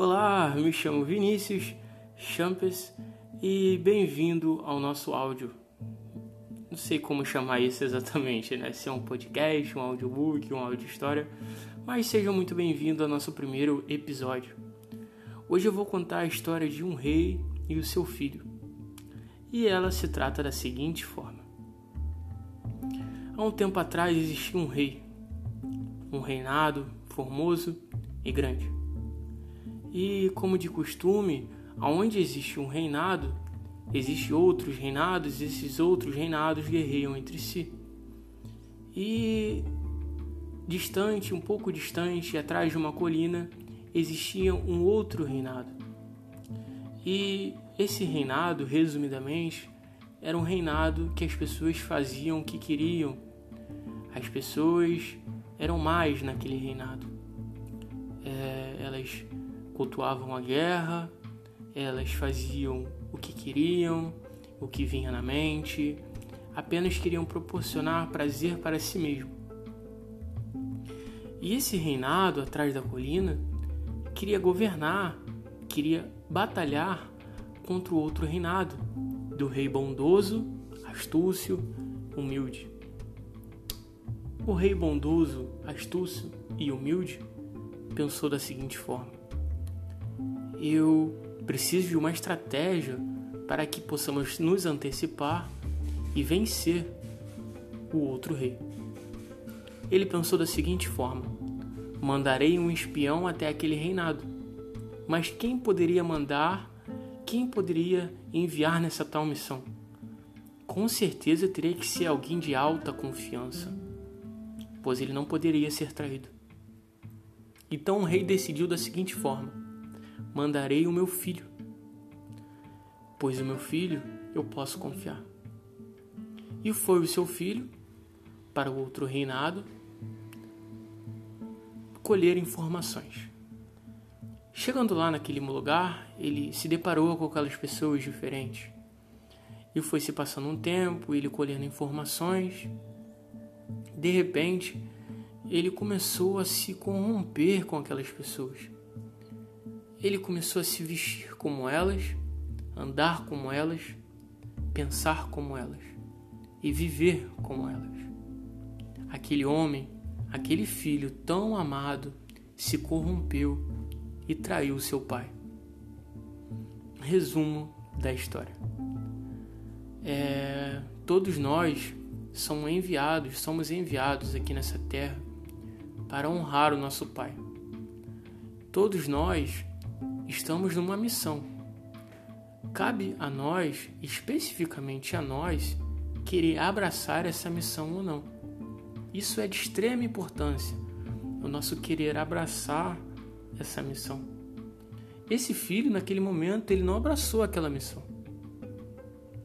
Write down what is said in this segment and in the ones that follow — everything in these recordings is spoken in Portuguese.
Olá, me chamo Vinícius Champes e bem-vindo ao nosso áudio. Não sei como chamar isso exatamente, né? Se é um podcast, um audiobook, um áudio história, mas seja muito bem-vindo ao nosso primeiro episódio. Hoje eu vou contar a história de um rei e o seu filho. E ela se trata da seguinte forma: Há um tempo atrás existia um rei, um reinado formoso e grande. E, como de costume, aonde existe um reinado, existem outros reinados, e esses outros reinados guerreiam entre si. E distante, um pouco distante, atrás de uma colina, existia um outro reinado. E esse reinado, resumidamente, era um reinado que as pessoas faziam o que queriam. As pessoas eram mais naquele reinado. É, elas cultuavam a guerra, elas faziam o que queriam, o que vinha na mente, apenas queriam proporcionar prazer para si mesmo. E esse reinado atrás da colina queria governar, queria batalhar contra o outro reinado, do rei bondoso, astúcio, humilde. O rei bondoso, astúcio e humilde pensou da seguinte forma: eu preciso de uma estratégia para que possamos nos antecipar e vencer o outro rei. Ele pensou da seguinte forma: mandarei um espião até aquele reinado. Mas quem poderia mandar, quem poderia enviar nessa tal missão? Com certeza teria que ser alguém de alta confiança, pois ele não poderia ser traído. Então o rei decidiu da seguinte forma: mandarei o meu filho, pois o meu filho eu posso confiar. E foi o seu filho para o outro reinado colher informações. Chegando lá naquele lugar, ele se deparou com aquelas pessoas diferentes. E foi se passando um tempo, ele colhendo informações. De repente, ele começou a se corromper com aquelas pessoas ele começou a se vestir como elas, andar como elas, pensar como elas e viver como elas. Aquele homem, aquele filho tão amado, se corrompeu e traiu seu pai. Resumo da história. É, todos nós somos enviados, somos enviados aqui nessa terra para honrar o nosso pai. Todos nós estamos numa missão. Cabe a nós, especificamente a nós, querer abraçar essa missão ou não. Isso é de extrema importância, o nosso querer abraçar essa missão. Esse filho, naquele momento, ele não abraçou aquela missão.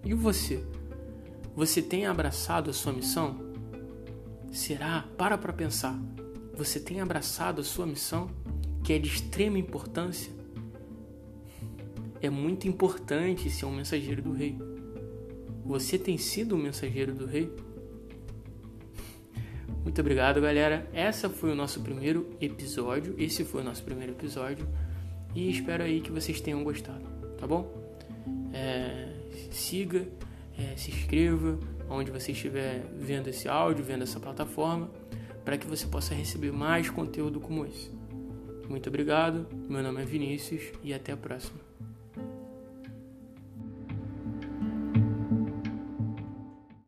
E você? Você tem abraçado a sua missão? Será? Para para pensar. Você tem abraçado a sua missão, que é de extrema importância? É muito importante ser um mensageiro do rei. Você tem sido um mensageiro do rei? Muito obrigado, galera. Essa foi o nosso primeiro episódio. Esse foi o nosso primeiro episódio. E espero aí que vocês tenham gostado, tá bom? É, siga, é, se inscreva onde você estiver vendo esse áudio, vendo essa plataforma, para que você possa receber mais conteúdo como esse. Muito obrigado. Meu nome é Vinícius e até a próxima.